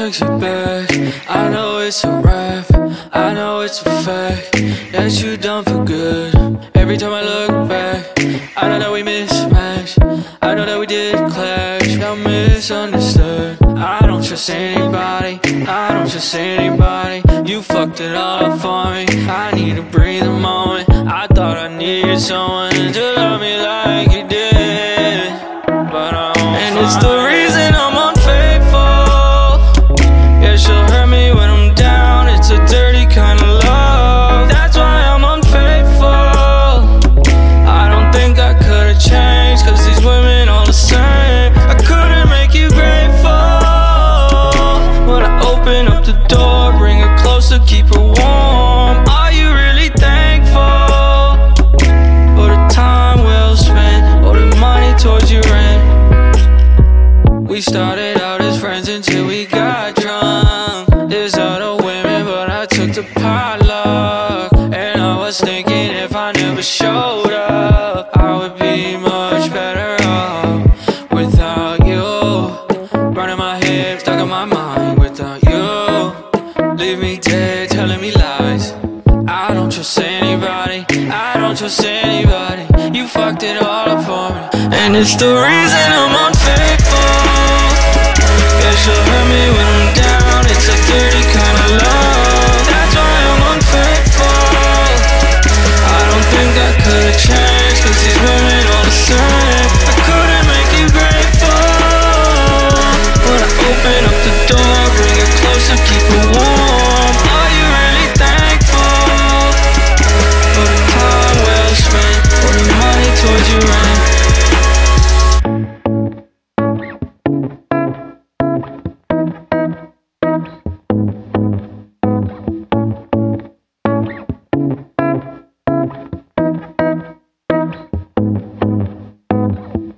you back. I know it's a wrap, I know it's a fact that you done for good. Every time I look back, I know that we mismatched. I know that we did clash, got misunderstood. I don't trust anybody, I don't trust anybody. You fucked it all up for me. I need to breathe a moment. I thought I needed someone to love me like you did, but I won't And it's the started out as friends until we got drunk. There's other women, but I took the potluck. And I was thinking if I never showed up, I would be much better off without you. Burning my head, stuck in my mind without you. Leave me dead, telling me lies. I don't trust anybody, I don't trust anybody. You fucked it all up for me, and it's the reason I'm unfaithful.